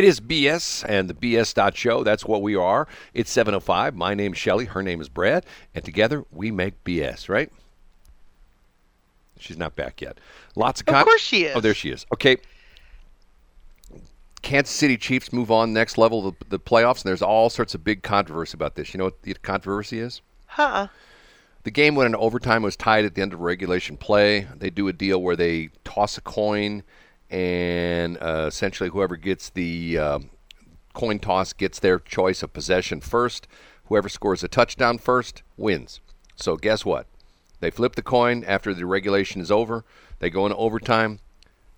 It is BS and the BS dot show. That's what we are. It's 7:05. My name's Shelly. Her name is Brad, and together we make BS. Right? She's not back yet. Lots of. Of course she is. Oh, there she is. Okay. Kansas City Chiefs move on next level of the playoffs, and there's all sorts of big controversy about this. You know what the controversy is? Huh. The game went into overtime. It was tied at the end of regulation play. They do a deal where they toss a coin, and uh, essentially whoever gets the uh, coin toss gets their choice of possession first. Whoever scores a touchdown first wins. So guess what? They flip the coin after the regulation is over. They go into overtime.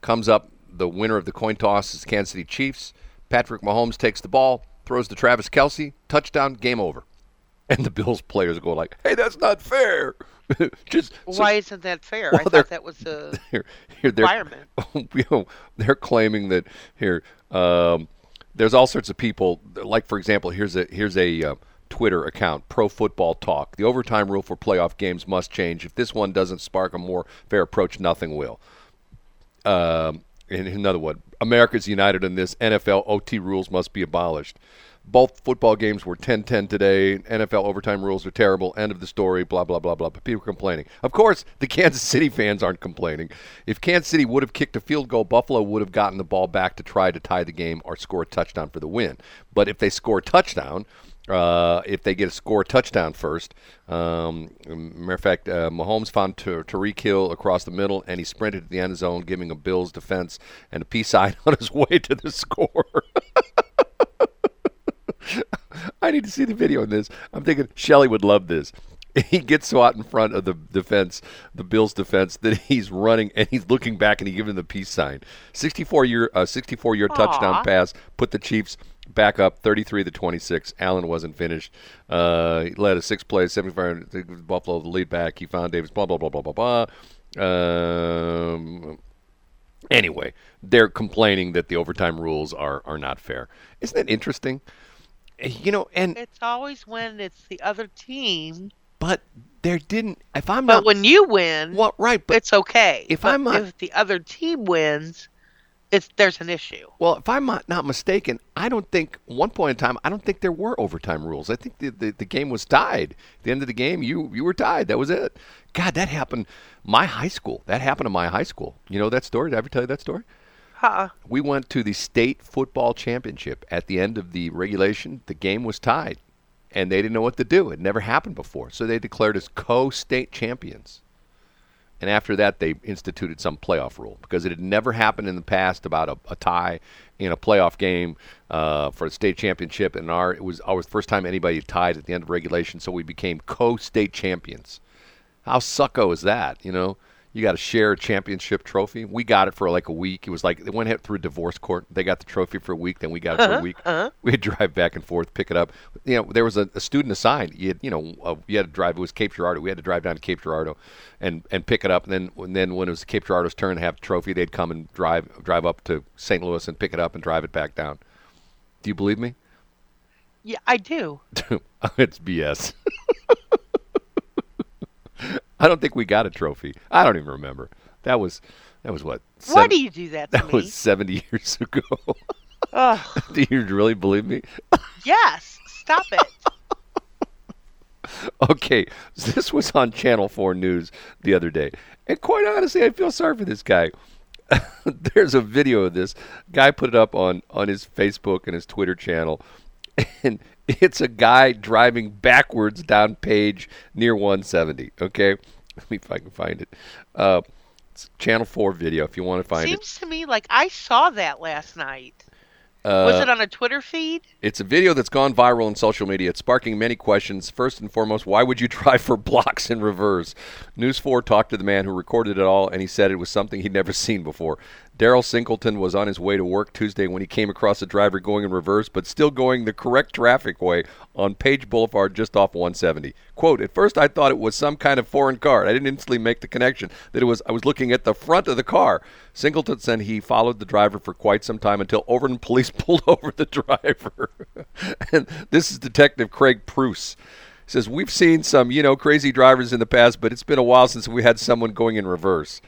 Comes up the winner of the coin toss is Kansas City Chiefs. Patrick Mahomes takes the ball, throws to Travis Kelce, touchdown, game over. And the Bills players go like, "Hey, that's not fair." Just so- Why isn't that fair? Well, I thought that was the here, here they're, requirement. you know, they're claiming that here um, there's all sorts of people like for example here's a here's a uh, Twitter account Pro Football Talk the overtime rule for playoff games must change if this one doesn't spark a more fair approach nothing will um, and another one America's united in this NFL OT rules must be abolished both football games were 10-10 today. NFL overtime rules are terrible. End of the story. Blah blah blah blah. But people are complaining. Of course, the Kansas City fans aren't complaining. If Kansas City would have kicked a field goal, Buffalo would have gotten the ball back to try to tie the game or score a touchdown for the win. But if they score a touchdown, uh, if they get a score touchdown first, um, matter of fact, uh, Mahomes found Tar- Tyreek Hill across the middle, and he sprinted to the end zone, giving a Bills defense and a peace sign on his way to the score. I need to see the video on this. I'm thinking Shelly would love this. He gets so out in front of the defense, the Bills' defense, that he's running and he's looking back and he gives them the peace sign. 64 year, uh, 64 year touchdown pass put the Chiefs back up 33 to 26. Allen wasn't finished. Uh, he led a six play, 75 Buffalo the lead back. He found Davis. Blah blah blah blah blah blah. Um, anyway, they're complaining that the overtime rules are are not fair. Isn't that interesting? You know, and It's always when it's the other team. but there didn't. If I'm But not, when you win, well, right, but it's okay. if But I'm not- if the other team wins, it's there's an issue. well, if I'm not, mistaken, I don't think one point in time, I don't think there were overtime rules. I think the, the, the game was tied. At the end of the game, you you were tied. That was it. God, that happened. My high school. That happened to my high school. You know that story? Did I ever tell you that story? Huh. We went to the state football championship. At the end of the regulation, the game was tied, and they didn't know what to do. It never happened before, so they declared us co-state champions. And after that, they instituted some playoff rule because it had never happened in the past about a, a tie in a playoff game uh, for a state championship. And our it was our first time anybody tied at the end of regulation, so we became co-state champions. How sucko is that? You know, you got to share a championship trophy. We got it for like a week. It was like it went through divorce court. They got the trophy for a week, then we got it for a week. We had to drive back and forth, pick it up. You know, there was a, a student assigned. You had, you know, uh, you had to drive. It was Cape Girardeau. We had to drive down to Cape Girardeau, and and pick it up. And then and then when it was Cape Girardeau's turn to have the trophy, they'd come and drive drive up to St. Louis and pick it up and drive it back down. Do you believe me? Yeah, I do. it's BS. I don't think we got a trophy. I don't even remember. That was that was what. Why seven- do you do that to That me? was 70 years ago. Ugh, do you really believe me? yes. Stop it. Okay, so this was on Channel 4 News the other day. And quite honestly, I feel sorry for this guy. There's a video of this. Guy put it up on, on his Facebook and his Twitter channel. And it's a guy driving backwards down page near 170. Okay? Let me if I can find it. Uh, it's Channel 4 video if you want to find it. Seems to me like I saw that last night. Uh, Was it on a Twitter feed? It's a video that's gone viral on social media. It's sparking many questions. First and foremost, why would you drive for blocks in reverse? News 4 talked to the man who recorded it all, and he said it was something he'd never seen before. Daryl Singleton was on his way to work Tuesday when he came across a driver going in reverse, but still going the correct traffic way on Page Boulevard just off 170. Quote, at first I thought it was some kind of foreign car. I didn't instantly make the connection that it was I was looking at the front of the car. Singleton said he followed the driver for quite some time until Overland police pulled over the driver. and this is Detective Craig Pruce. Says, We've seen some, you know, crazy drivers in the past, but it's been a while since we had someone going in reverse.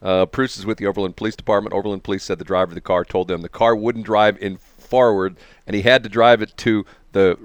Uh, Pruce is with the Overland Police Department. Overland Police said the driver of the car told them the car wouldn't drive in forward, and he had to drive it to the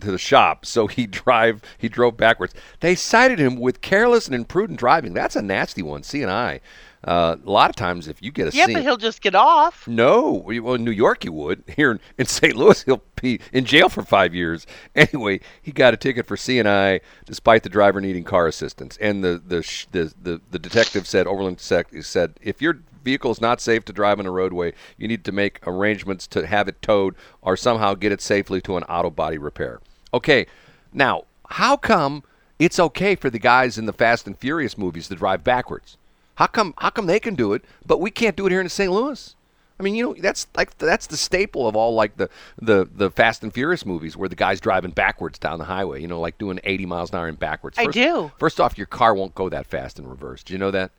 to the shop. So he drive he drove backwards. They cited him with careless and imprudent driving. That's a nasty one. C and I. Uh, a lot of times, if you get a Yeah, but he'll just get off. no, well, in New York you would. Here in, in St. Louis, he'll be in jail for five years. Anyway, he got a ticket for CNI despite the driver needing car assistance. And the the the, the, the detective said, Overland sec- said, if your vehicle is not safe to drive on a roadway, you need to make arrangements to have it towed or somehow get it safely to an auto body repair. Okay, now how come it's okay for the guys in the Fast and Furious movies to drive backwards? How come how come they can do it, but we can't do it here in St. Louis? I mean, you know, that's like that's the staple of all like the the the Fast and Furious movies where the guy's driving backwards down the highway, you know, like doing 80 miles an hour in backwards. I First- do. First off, your car won't go that fast in reverse. Do you know that?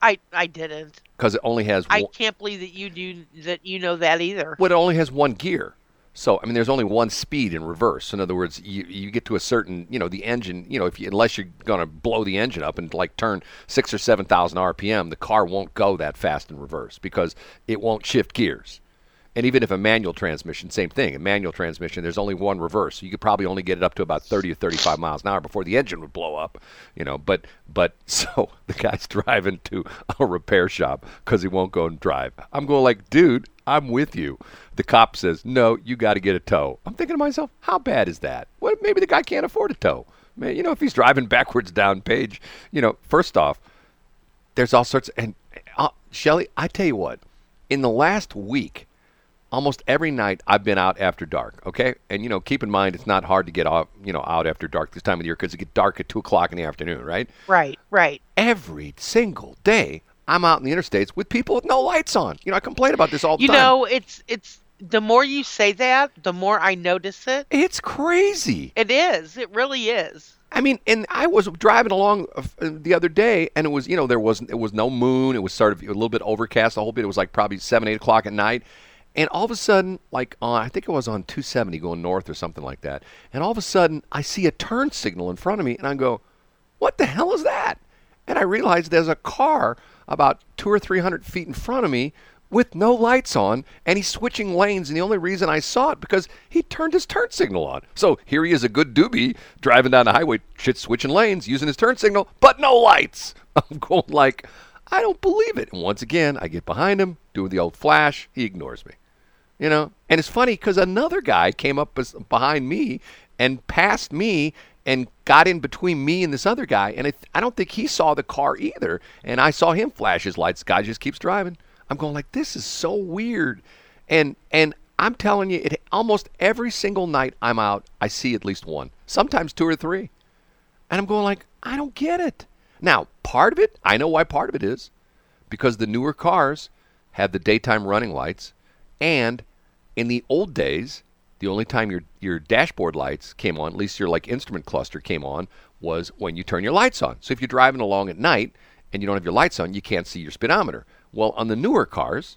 I I didn't. Because it only has I one, can't believe that you do that. You know that either. well, it only has one gear. So I mean, there's only one speed in reverse. In other words, you, you get to a certain, you know, the engine, you know, if you, unless you're going to blow the engine up and like turn six or seven thousand RPM, the car won't go that fast in reverse because it won't shift gears. And even if a manual transmission, same thing. A manual transmission, there's only one reverse. You could probably only get it up to about 30 or 35 miles an hour before the engine would blow up, you know. But but so the guy's driving to a repair shop because he won't go and drive. I'm going like, dude, I'm with you. The cop says, no, you got to get a tow. I'm thinking to myself, how bad is that? What? Maybe the guy can't afford a tow. Man, you know, if he's driving backwards down page, you know, first off, there's all sorts. and uh, Shelly, I tell you what, in the last week, almost every night I've been out after dark. Okay, and you know, keep in mind it's not hard to get off, you know, out after dark this time of the year because it gets dark at two o'clock in the afternoon, right? Right. Right. Every single day, I'm out in the interstates with people with no lights on. You know, I complain about this all the You time. You know, it's it's the more you say that, the more I notice it. it's crazy. It is. It really is. I mean, and I was driving along uh, the other day, and it was, you know, there wasn't, it was no moon. It was sort of a little bit overcast. The whole bit. It was like probably seven, eight o'clock at night, and all of a sudden, like I think it was on 270 going north or something like that, and all of a sudden, I see a turn signal in front of me, and I go, "What the hell is that?" And I realize there's a car about two or three hundred feet in front of me with no lights on, and he's switching lanes. And the only reason I saw it because he turned his turn signal on. So here he is, a good doobie, driving down the highway, shit, switching lanes, using his turn signal, but no lights. I'm going like, I don't believe it. And once again, I get behind him, doing the old flash. He ignores me. You know, and it's funny because another guy came up behind me and passed me and got in between me and this other guy, and I, I don't think he saw the car either. And I saw him flash his lights. Guy just keeps driving. I'm going like, this is so weird, and and I'm telling you, it almost every single night I'm out, I see at least one, sometimes two or three, and I'm going like, I don't get it. Now, part of it, I know why part of it is, because the newer cars have the daytime running lights, and in the old days, the only time your your dashboard lights came on, at least your like instrument cluster came on, was when you turn your lights on. So if you're driving along at night and you don't have your lights on, you can't see your speedometer. Well, on the newer cars,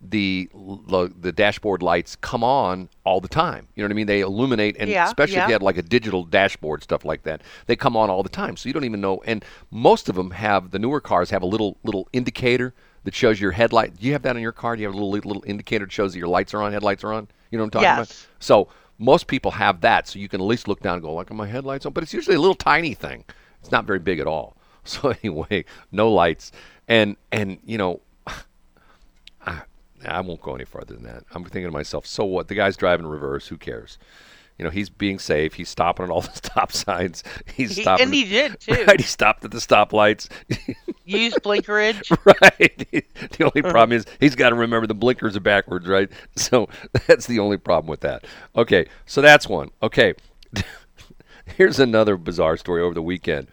the the, the dashboard lights come on all the time. You know what I mean? They illuminate, and Yeah, especially if you had like a digital dashboard stuff like that, they come on all the time. So you don't even know. And most of them have the newer cars have a little little indicator that shows your headlight. Do you have that on your car? Do you have a little little indicator that shows that your lights are on, headlights are on? You know what I'm talking about? So most people have that, so you can at least look down and go, like, are my headlights on? But it's usually a little tiny thing. It's not very big at all. So anyway, no lights, and and you know, I, I won't go any further than that. I'm thinking to myself, so what? The guy's driving reverse. Who cares? You know, he's being safe. He's stopping at all the stop signs. He's He, stopping. and he did too. Right, he stopped at the stoplights. Use blinkerage. right. The only uh-huh. problem is he's got to remember the blinkers are backwards, right? So that's the only problem with that. Okay, so that's one. Okay. Here's another bizarre story over the weekend.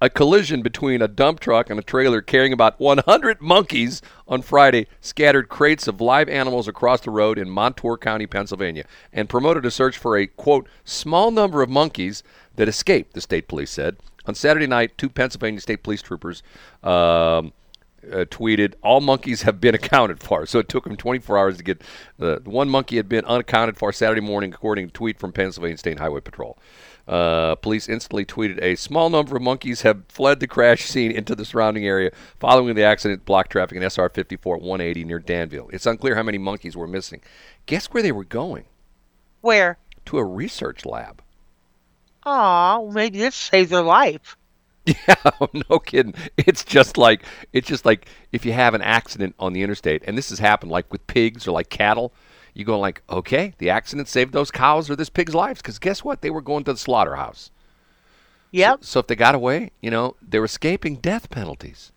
A collision between a dump truck and a trailer carrying about 100 monkeys on Friday scattered crates of live animals across the road in Montour County, Pennsylvania, and promoted a search for a, quote, small number of monkeys that escaped, the state police said. On Saturday night, two Pennsylvania state police troopers um, uh, tweeted, "All monkeys have been accounted for." So it took them 24 hours to get the one monkey had been unaccounted for Saturday morning, according to a tweet from Pennsylvania State Highway Patrol. Uh, police instantly tweeted a small number of monkeys have fled the crash scene into the surrounding area following the accident blocked traffic in SR 54 at 180 near Danville. It's unclear how many monkeys were missing. Guess where they were going? Where? To a research lab. Aw, maybe this saved their life. Yeah, no kidding. It's just like it's just like if you have an accident on the interstate, and this has happened like with pigs or like cattle. You go like, okay, the accident saved those cows or this pig's lives because guess what? They were going to the slaughterhouse. Yep. So, so if they got away, you know, they're escaping death penalties.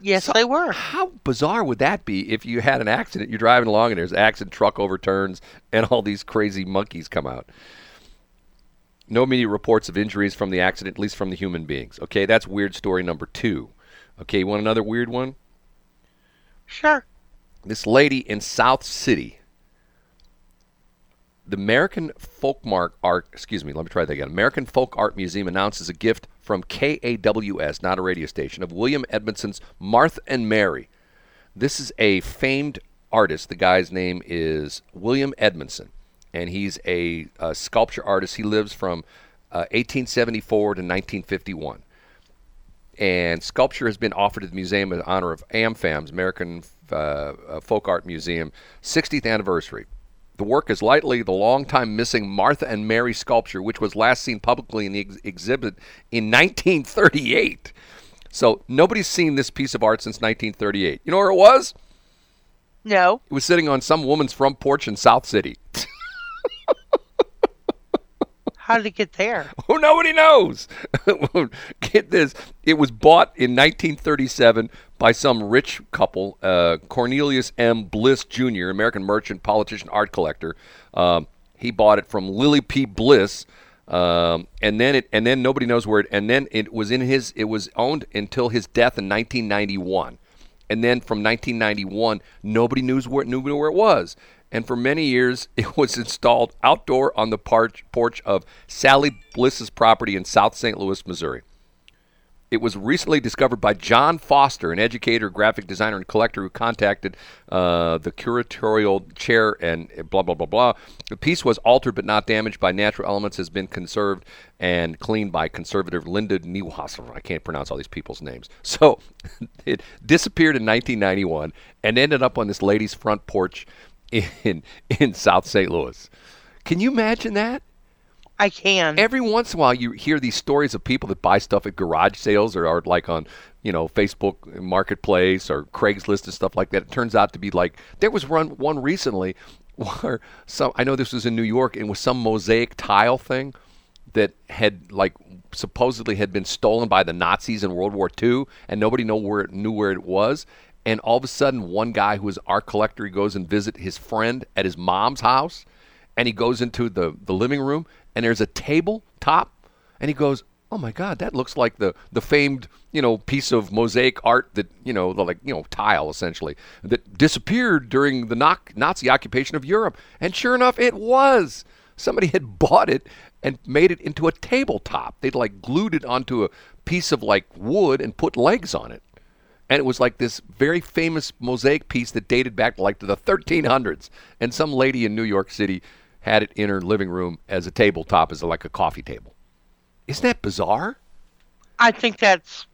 yes, so- they were. How bizarre would that be if you had an accident, you're driving along and there's an accident, truck overturns, and all these crazy monkeys come out? No immediate reports of injuries from the accident, at least from the human beings. Okay, that's weird story number two. Okay, you want another weird one? Sure. This lady in South City, the American Folk Art, excuse me, let me try that again. American Folk Art Museum announces a gift from KAWS, not a radio station, of William Edmondson's Martha and Mary. This is a famed artist. The guy's name is William Edmondson, and he's a, a sculpture artist. He lives from uh, 1874 to 1951 and sculpture has been offered to the museum in honor of AmFam's American uh, uh, Folk Art Museum 60th anniversary. The work is likely the long-time missing Martha and Mary sculpture, which was last seen publicly in the ex- exhibit in 1938. So nobody's seen this piece of art since 1938. You know where it was? No. It was sitting on some woman's front porch in South City. How did it get there? Who nobody knows. Get this. It was bought in 1937 by some rich couple, uh, Cornelius M. Bliss Jr., American merchant, politician, art collector. Um, he bought it from Lillie P. Bliss. Um, and then it, and then nobody knows where it, and then it was in his, it was owned until his death in 1991. And then from 1991, nobody knew where, knew where it was. And for many years, it was installed outdoor on the porch, of Sally Bliss's property in South St. Louis, Missouri. It was recently discovered by John Foster, an educator, graphic designer, and collector who contacted uh, the curatorial chair and blah, blah, blah, blah. The piece was altered but not damaged by natural elements, has been conserved and cleaned by conservative Linda Neuhauser. I can't pronounce all these people's names. So it disappeared in 1991 and ended up on this lady's front porch in, in South St. Louis. Can you imagine that? I can. every once in a while you hear these stories of people that buy stuff at garage sales or are like on you know facebook marketplace or craigslist and stuff like that it turns out to be like there was one one recently where some i know this was in new york and was some mosaic tile thing that had like supposedly had been stolen by the nazis in world war ii and nobody know where knew where it was and all of a sudden one guy who is art collector he goes and visit his friend at his mom's house and he goes into the, the living room and there's a table top and he goes oh my god that looks like the the famed you know piece of mosaic art that you know the like you know tile essentially that disappeared during the nazi occupation of europe. And sure enough it was. Somebody had bought it and made it into a tabletop. They'd like glued it onto a piece of like wood and put legs on it and it was like this very famous mosaic piece that dated back to like to the 1300s and some lady in new york city had it in her living room as a tabletop as a, like a coffee table isn't that bizarre I think that's.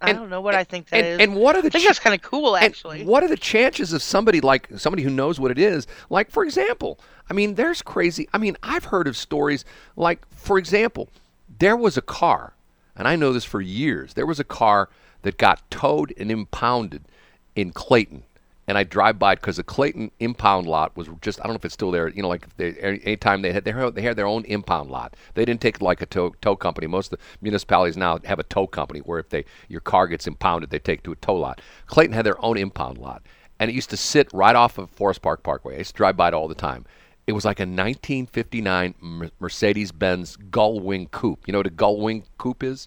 I And- don't know what I think that and, is. and what are the I think ch- that's kind of cool, and actually. what are the chances of somebody like somebody who knows what it is? Like, for example, I mean, there's crazy. I mean, I've heard of stories like, for example, there was a car, and I know this for years. There was a car that got towed and impounded in Clayton. And I drive by it because the Clayton impound lot was just, I don't know if it's still there. You know, like they, anytime they had, they had, they had their own impound lot. They didn't take like a tow, tow company. Most of the municipalities now have a tow company where if they your car gets impounded, they take it to a tow lot. Clayton had their own impound lot. And it used to sit right off of Forest Park Parkway. I used to drive by it all the time. It was like a 1959 Mercedes-Benz Gullwing Coupe. You know what a Gullwing Coupe is?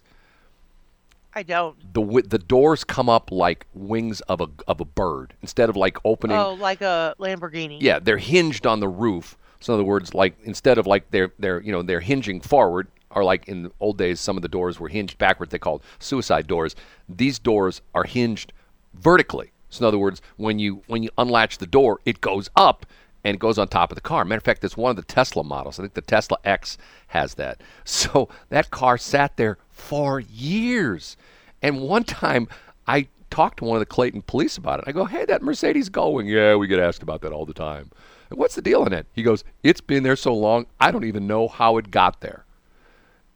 I don't. The the doors come up like wings of a of a bird instead of like opening. Oh, like a Lamborghini. Yeah, they're hinged on the roof. So in other words, like instead of like they're they're you know they're hinging forward, or like in the old days, some of the doors were hinged backwards. They called suicide doors. These doors are hinged vertically. So in other words, when you when you unlatch the door, it goes up, and it goes on top of the car. Matter of fact, it's one of the Tesla models. I think the Tesla X has that. So that car sat there for years. And one time I talked to one of the Clayton police about it. I go, hey, that Mercedes going. Yeah, we get asked about that all the time. What's the deal in it? He goes, it's been there so long, I don't even know how it got there.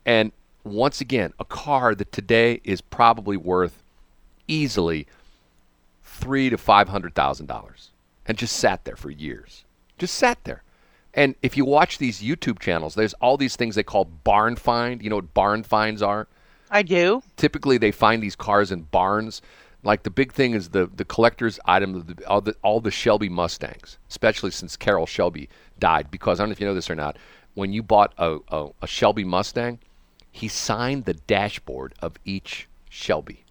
And once again, a car that today is probably worth easily three to five hundred thousand dollars, and just sat there for years. Just sat there. And if you watch these YouTube channels, there's all these things they call barn find. You know what barn finds are? I do. Typically, they find these cars in barns. Like the big thing is the the collector's item, the, all the all the Shelby Mustangs, especially since Carroll Shelby died. Because I don't know if you know this or not, when you bought a, a, a Shelby Mustang, he signed the dashboard of each Shelby.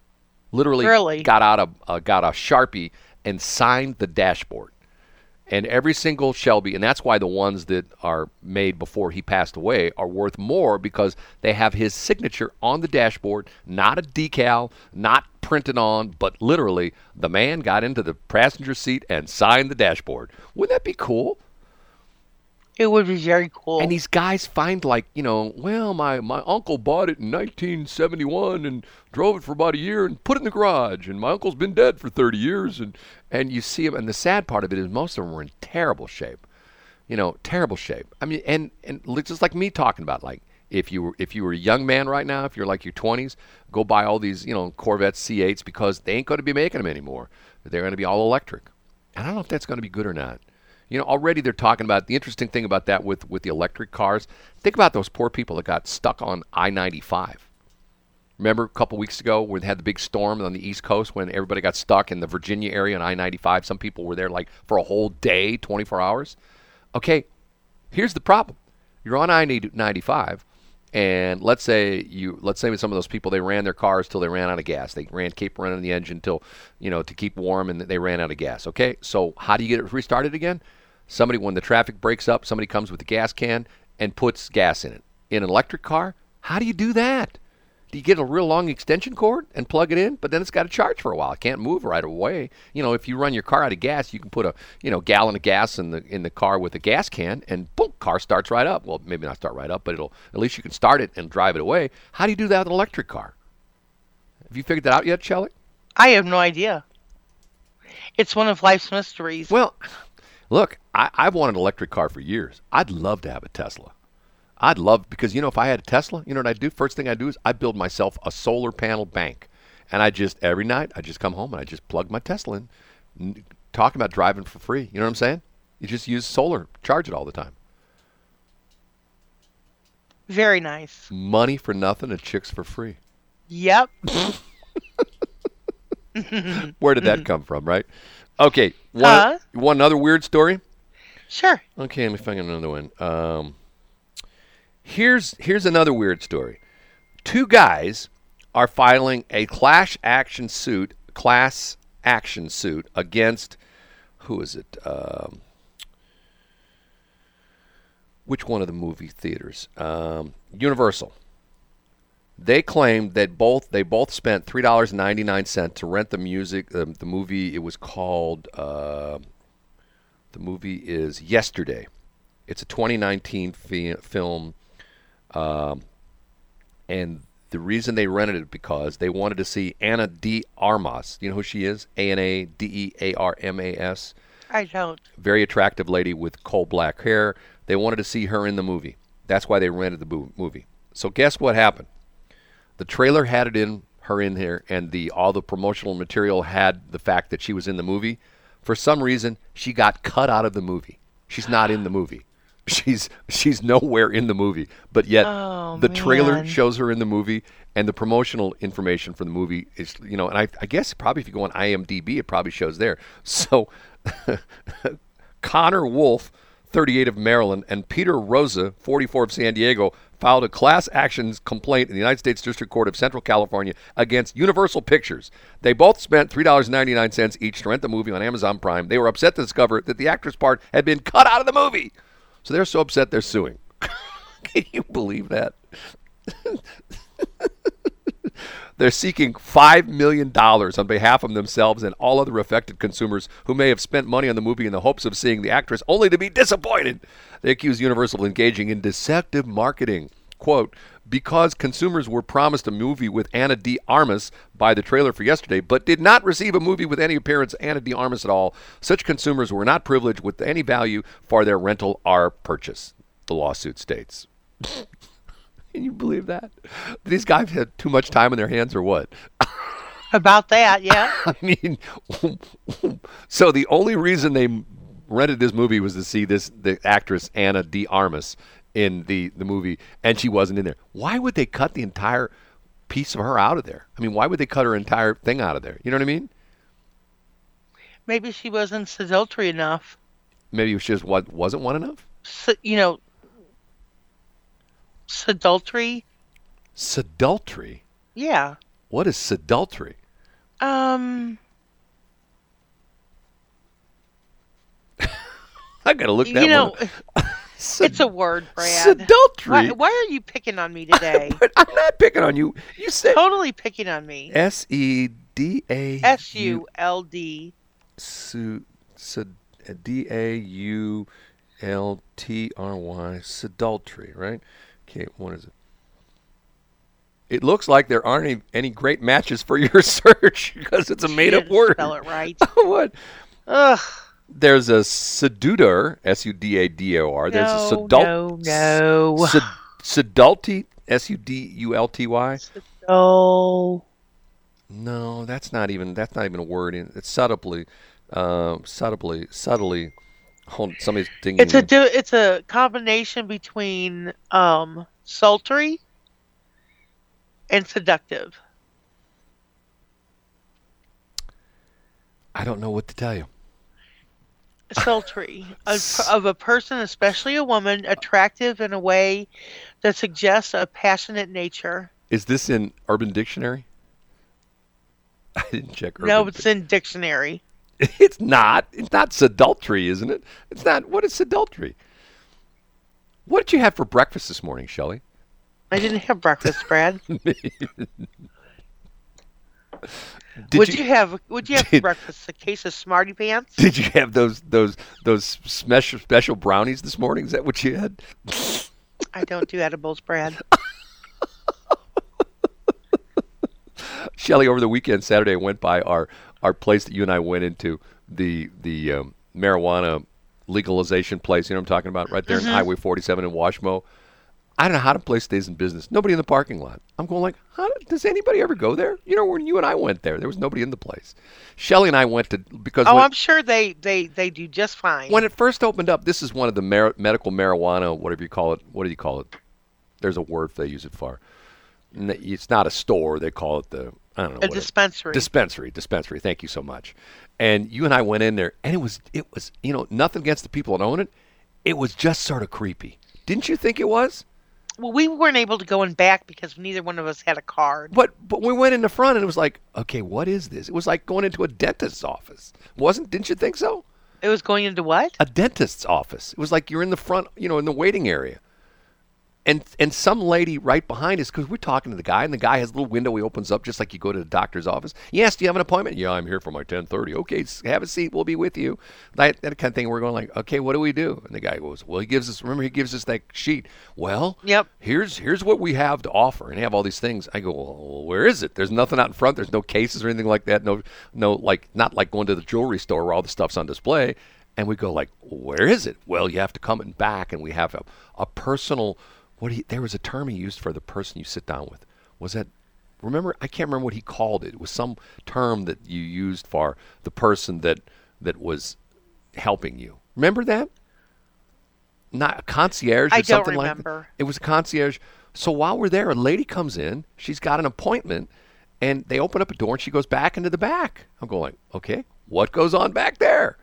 Literally, Really? got out a uh, got a sharpie and signed the dashboard. And every single Shelby, and that's why the ones that are made before he passed away are worth more because they have his signature on the dashboard, not a decal, not printed on, but literally the man got into the passenger seat and signed the dashboard. Wouldn't that be cool? It would be very cool. And these guys find like, you know, well, my, my uncle bought it in 1971 and drove it for about a year and put it in the garage. And my uncle's been dead for 30 years. And, and you see them. And the sad part of it is most of them were in terrible shape. You know, terrible shape. I mean, and, and just like me talking about, like, if you were if you were a young man right now, if you're like your 20s, go buy all these, you know, Corvette C8s because they ain't going to be making them anymore. They're going to be all electric. And I don't know if that's going to be good or not. You know, already they're talking about the interesting thing about that with, with the electric cars. Think about those poor people that got stuck on I 95. Remember a couple weeks ago when they had the big storm on the East Coast when everybody got stuck in the Virginia area on I 95? Some people were there like for a whole day, 24 hours. Okay, here's the problem you're on I 95 and let's say you let's say some of those people they ran their cars till they ran out of gas they ran keep running the engine till you know to keep warm and they ran out of gas okay so how do you get it restarted again somebody when the traffic breaks up somebody comes with a gas can and puts gas in it in an electric car how do you do that do you get a real long extension cord and plug it in? But then it's got to charge for a while. It can't move right away. You know, if you run your car out of gas, you can put a you know gallon of gas in the in the car with a gas can, and boom, car starts right up. Well, maybe not start right up, but it'll at least you can start it and drive it away. How do you do that with an electric car? Have you figured that out yet, Shelley? I have no idea. It's one of life's mysteries. Well, look, I, I've wanted an electric car for years. I'd love to have a Tesla. I'd love because you know if I had a Tesla, you know what I do? First thing I do is I build myself a solar panel bank, and I just every night I just come home and I just plug my Tesla in. N- Talking about driving for free, you know what I'm saying? You just use solar, charge it all the time. Very nice. Money for nothing and chicks for free. Yep. Where did that come from, right? Okay, one, Huh? one other weird story. Sure. Okay, let me find another one. Um, here's here's another weird story. Two guys are filing a clash action suit, class action suit against who is it? Um, which one of the movie theaters? Um, Universal. They claimed that both they both spent three dollars and ninety nine cents to rent the music. Um, the movie it was called. Uh, the movie is Yesterday. It's a 2019 fi- film, um, and the reason they rented it because they wanted to see Ana de Armas. You know who she is? A N A D E A R M A S. I don't. Very attractive lady with coal black hair. They wanted to see her in the movie. That's why they rented the movie. So guess what happened? The trailer had it in her in here, and the all the promotional material had the fact that she was in the movie. For some reason, she got cut out of the movie. She's not in the movie. She's she's nowhere in the movie, but yet Oh, the trailer man. shows her in the movie, and the promotional information for the movie is you know, and I, I guess probably if you go on IMDb, it probably shows there. So Conor Woulfe, 38 of Maryland, and Peter Rosza, 44 of San Diego, filed a class actions complaint in the United States District Court of Central California against Universal Pictures. They both spent $3.99 each to rent the movie on Amazon Prime. They were upset to discover that the actress part had been cut out of the movie. So they're so upset they're suing. Can you believe that? They're seeking $5 million on behalf of themselves and all other affected consumers who may have spent money on the movie in the hopes of seeing the actress only to be disappointed. They accuse Universal of engaging in deceptive marketing. Quote, because consumers were promised a movie with Ana de Armas by the trailer for yesterday, but did not receive a movie with any appearance Ana de Armas at all, such consumers were not privileged with any value for their rental or purchase, the lawsuit states. Can you believe that? These guys had too much time on their hands, or what? About that, yeah. I mean, so the only reason they rented this movie was to see this the actress Ana de Armas in the the movie, and she wasn't in there. Why would they cut the entire piece of her out of there? I mean, why would they cut her entire thing out of there? You know what I mean? Maybe she wasn't seductory enough. Maybe she just wasn't one enough. Se- you know, seductory. Sedultery. Yeah. What is sedultery? Um. I gotta look that you know, one. up. Sed- it's a word, Brad. Sedultery. Why, why are you picking on me today? But I'm not picking on you. You said totally picking on me. S E D A S U L D. Sed, D A U L T R Y, sedultery, right? Okay, what is it? It looks like there aren't any, any great matches for your search because it's a made up word. Spell it right. what? Ugh. There's a sedutor, S U D A D O R. There's a sedult, no, no. sed, sedulty, S U D U L T Y. Oh. No, that's not even that's not even a word. In, it's subtly, uh, subtly, subtly. Hold, somebody's dinging It's a do, it's a combination between um sultry and seductive. I don't know what to tell you. Sultry of, of a person, especially a woman, attractive in a way that suggests a passionate nature. Is this in Urban Dictionary? I didn't check. Urban No, it's Dic- in dictionary. it's not. It's not sedultery, isn't it? It's not. What is sedultery? What did you have for breakfast this morning, Shelley? I didn't have breakfast, Brad. Did would you, you, have would you have did- breakfast a case of Smarty Pants? did you have those those those special special brownies this morning? Is that what you had? I don't do edibles, Brad. Shelly, over the weekend, Saturday, I went by our, our place that you and I went into, the the um, marijuana legalization place. You know what I'm talking about? Right there in Highway 47 in Washmo. I don't know how the place stays in business. Nobody in the parking lot. I'm going like, how does anybody ever go there? You know, when you and I went there, there was nobody in the place. Shelly and I went to because Oh, when, I'm sure they, they, they do just fine. when it first opened up, this is one of the mar- medical marijuana, whatever you call it. What do you call it? There's a word they use it for. It's not a store. They call it the I don't know. a what it- dispensary. Dispensary, dispensary. Thank you so much. And you and I went in there, and it was, it was, you know, nothing against the people that own it. It was just sort of creepy. Didn't you think it was? well, we weren't able to go in back because neither one of us had a card. But but we went in the front, and it was like, okay, what is this? It was like going into a dentist's office, wasn't? Didn't you think so? It was going into what? A dentist's office. It was like you're in the front, you know, in the waiting area. And and some lady right behind us, because we're talking to the guy, and the guy has a little window he opens up just like you go to the doctor's office. Yes, do you have an appointment? Yeah, I'm here for my 10:30. Okay, have a seat. We'll be with you. That, that kind of thing. We're going like, okay, what do we do? And the guy goes, well, he gives us. Remember, he gives us that sheet. Well, Yep. here's here's what we have to offer, and they have all these things. I go, well, where is it? There's nothing out in front. There's no cases or anything like that. No, no, like not like going to the jewelry store where all the stuff's on display. And we go like, where is it? Well, you have to come in back, and we have a, a personal. What he, there was a term he used for the person you sit down with. Was that? Remember, I can't remember what he called it. It was some term that you used for the person that that was helping you. Remember that? Not a concierge or I don't something like that. remember. It was a concierge. So while we're there, a lady comes in. She's got an appointment, and they open up a door, and she goes back into the back. I'm going, okay, what goes on back there?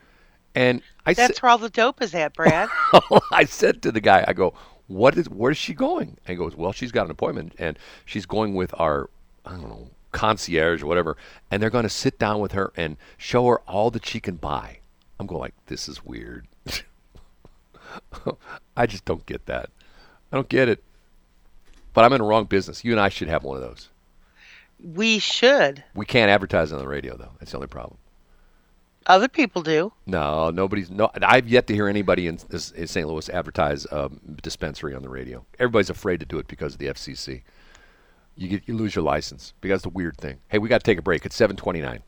And I said, That's where all the dope is at, Brad. I said to the guy, I go, what is, where's she going? And he goes, well, she's got an appointment, and she's going with our, I don't know, concierge or whatever, and they're going to sit down with her and show her all that she can buy. I'm going like, this is weird. I just don't get that. I don't get it. But I'm in the wrong business. You and I should have one of those. We should. We can't advertise on the radio though. That's the only problem. Other people do. No, nobody's. No, I've yet to hear anybody in, in St. Louis advertise a dispensary on the radio. Everybody's afraid to do it because of the FCC. You get you lose your license because the weird thing. Hey, we got to take a break. It's 7:29.